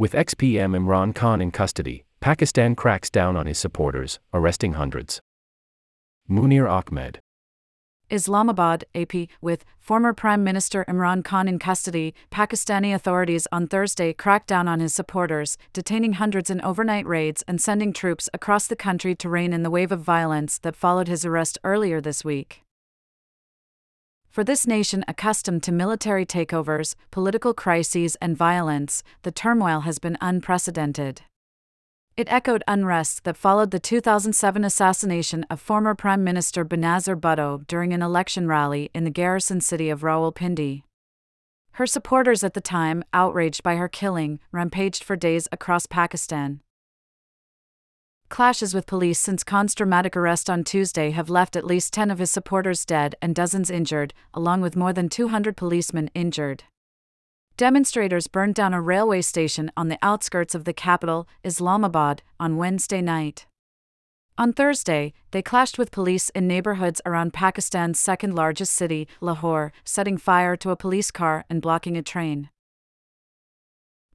With ex PM Imran Khan in custody, Pakistan cracks down on his supporters, arresting hundreds. Munir Ahmed. Islamabad, AP, with former Prime Minister Imran Khan in custody, Pakistani authorities on Thursday cracked down on his supporters, detaining hundreds in overnight raids and sending troops across the country to rein in the wave of violence that followed his arrest earlier this week. For this nation accustomed to military takeovers, political crises, and violence, the turmoil has been unprecedented. It echoed unrest that followed the 2007 assassination of former Prime Minister Benazir Bhutto during an election rally in the garrison city of Rawalpindi. Her supporters at the time, outraged by her killing, rampaged for days across Pakistan. Clashes with police since Khan's dramatic arrest on Tuesday have left at least 10 of his supporters dead and dozens injured, along with more than 200 policemen injured. Demonstrators burned down a railway station on the outskirts of the capital, Islamabad, on Wednesday night. On Thursday, they clashed with police in neighborhoods around Pakistan's second largest city, Lahore, setting fire to a police car and blocking a train.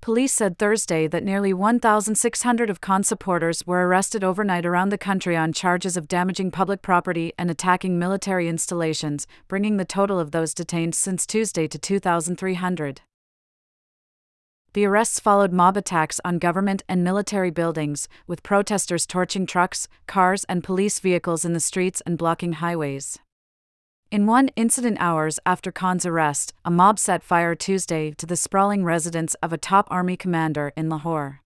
Police said Thursday that nearly 1,600 of Khan supporters were arrested overnight around the country on charges of damaging public property and attacking military installations, bringing the total of those detained since Tuesday to 2,300. The arrests followed mob attacks on government and military buildings, with protesters torching trucks, cars, and police vehicles in the streets and blocking highways. In one incident hours after Khan's arrest, a mob set fire Tuesday to the sprawling residence of a top army commander in Lahore.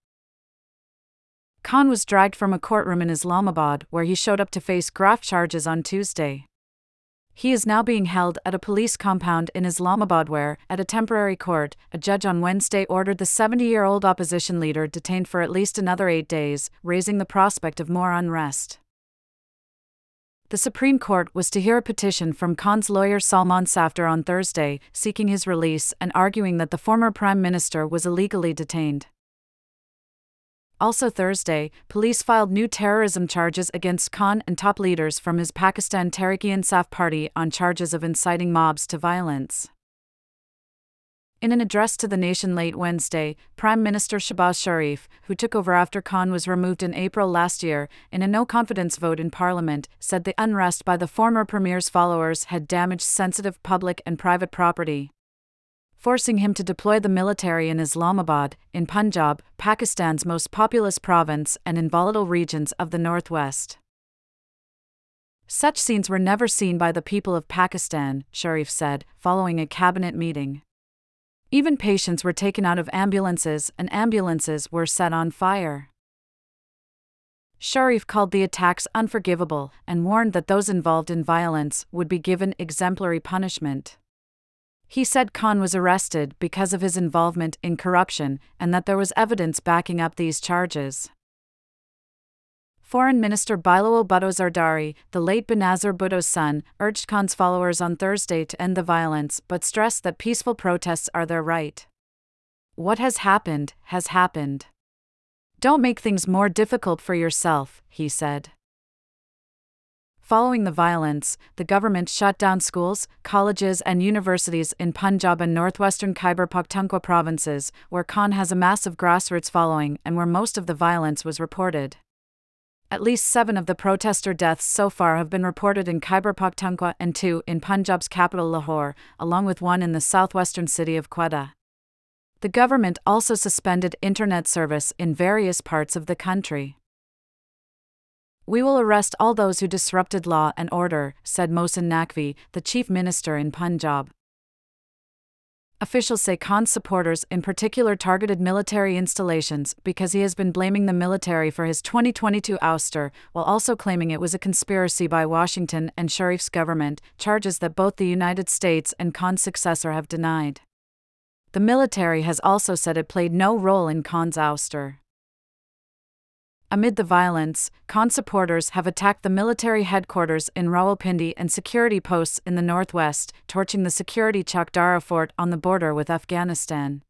Khan was dragged from a courtroom in Islamabad where he showed up to face graft charges on Tuesday. He is now being held at a police compound in Islamabad where, at a temporary court, a judge on Wednesday ordered the 70 year old opposition leader detained for at least another eight days, raising the prospect of more unrest the Supreme Court was to hear a petition from Khan's lawyer Salman Safdar on Thursday, seeking his release and arguing that the former prime minister was illegally detained. Also Thursday, police filed new terrorism charges against Khan and top leaders from his Pakistan Tehreek-e-Insaf party on charges of inciting mobs to violence. In an address to the nation late Wednesday, Prime Minister Shehbaz Sharif, who took over after Khan was removed in April last year, in a no confidence vote in Parliament, said the unrest by the former Premier's followers had damaged sensitive public and private property. Forcing him to deploy the military in Islamabad, in Punjab, Pakistan's most populous province, and in volatile regions of the northwest. Such scenes were never seen by the people of Pakistan, Sharif said, following a cabinet meeting. Even patients were taken out of ambulances and ambulances were set on fire. Sharif called the attacks unforgivable and warned that those involved in violence would be given exemplary punishment. He said Khan was arrested because of his involvement in corruption and that there was evidence backing up these charges. Foreign Minister Bilawal Bhutto Zardari, the late Benazir Bhutto's son, urged Khan's followers on Thursday to end the violence but stressed that peaceful protests are their right. What has happened, has happened. Don't make things more difficult for yourself, he said. Following the violence, the government shut down schools, colleges, and universities in Punjab and northwestern Khyber Pakhtunkhwa provinces, where Khan has a massive grassroots following and where most of the violence was reported. At least seven of the protester deaths so far have been reported in Khyber Pakhtunkhwa and two in Punjab's capital Lahore, along with one in the southwestern city of Quetta. The government also suspended internet service in various parts of the country. We will arrest all those who disrupted law and order, said Mohsin Naqvi, the chief minister in Punjab. Officials say Khan's supporters in particular targeted military installations because he has been blaming the military for his 2022 ouster, while also claiming it was a conspiracy by Washington and Sharif's government, charges that both the United States and Khan's successor have denied. The military has also said it played no role in Khan's ouster. Amid the violence, Khan supporters have attacked the military headquarters in Rawalpindi and security posts in the northwest, torching the security Chakdara fort on the border with Afghanistan.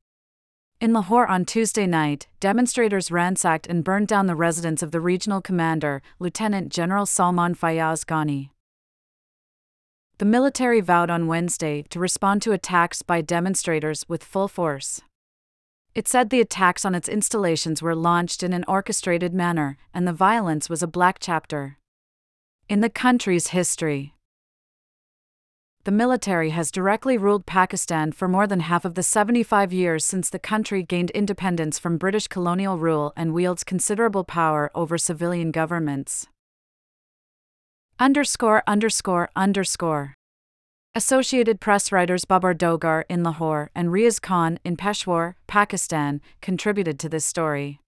In Lahore on Tuesday night, demonstrators ransacked and burned down the residence of the regional commander, Lieutenant General Salman Fayaz Ghani. The military vowed on Wednesday to respond to attacks by demonstrators with full force. It said the attacks on its installations were launched in an orchestrated manner, and the violence was a black chapter in the country's history. The military has directly ruled Pakistan for more than half of the 75 years since the country gained independence from British colonial rule and wields considerable power over civilian governments. Underscore underscore underscore. Associated Press writers Babar Dogar in Lahore and Riaz Khan in Peshawar, Pakistan, contributed to this story.